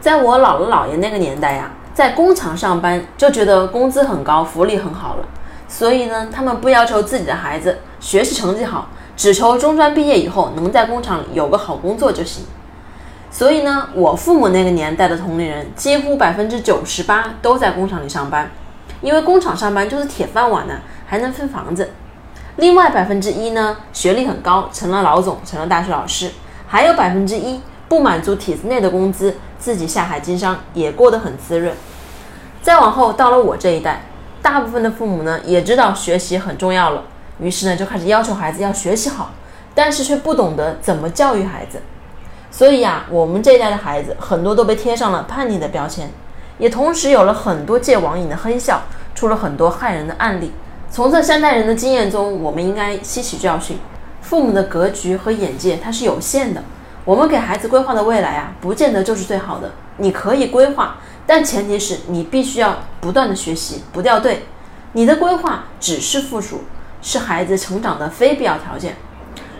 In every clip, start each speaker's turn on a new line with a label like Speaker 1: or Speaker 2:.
Speaker 1: 在我姥姥姥爷那个年代呀，在工厂上班就觉得工资很高，福利很好了，所以呢，他们不要求自己的孩子学习成绩好，只求中专毕业以后能在工厂里有个好工作就行。所以呢，我父母那个年代的同龄人，几乎百分之九十八都在工厂里上班，因为工厂上班就是铁饭碗呢，还能分房子。另外百分之一呢，学历很高，成了老总，成了大学老师，还有百分之一不满足体制内的工资，自己下海经商，也过得很滋润。再往后到了我这一代，大部分的父母呢，也知道学习很重要了，于是呢，就开始要求孩子要学习好，但是却不懂得怎么教育孩子。所以呀，我们这一代的孩子很多都被贴上了叛逆的标签，也同时有了很多戒网瘾的黑笑，出了很多害人的案例。从这三代人的经验中，我们应该吸取教训。父母的格局和眼界它是有限的，我们给孩子规划的未来啊，不见得就是最好的。你可以规划，但前提是你必须要不断的学习，不掉队。你的规划只是附属，是孩子成长的非必要条件。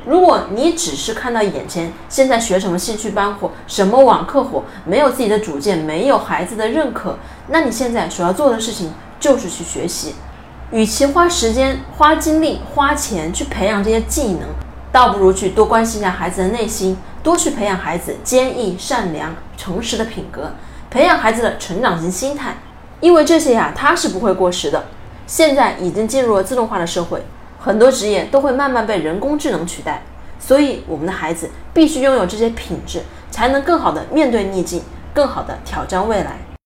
Speaker 1: 如果你只是看到眼前现在学什么兴趣班火，什么网课火，没有自己的主见，没有孩子的认可，那你现在所要做的事情就是去学习。与其花时间、花精力、花钱去培养这些技能，倒不如去多关心一下孩子的内心，多去培养孩子坚毅、善良、诚实的品格，培养孩子的成长型心态。因为这些呀，它是不会过时的。现在已经进入了自动化的社会。很多职业都会慢慢被人工智能取代，所以我们的孩子必须拥有这些品质，才能更好的面对逆境，更好的挑战未来。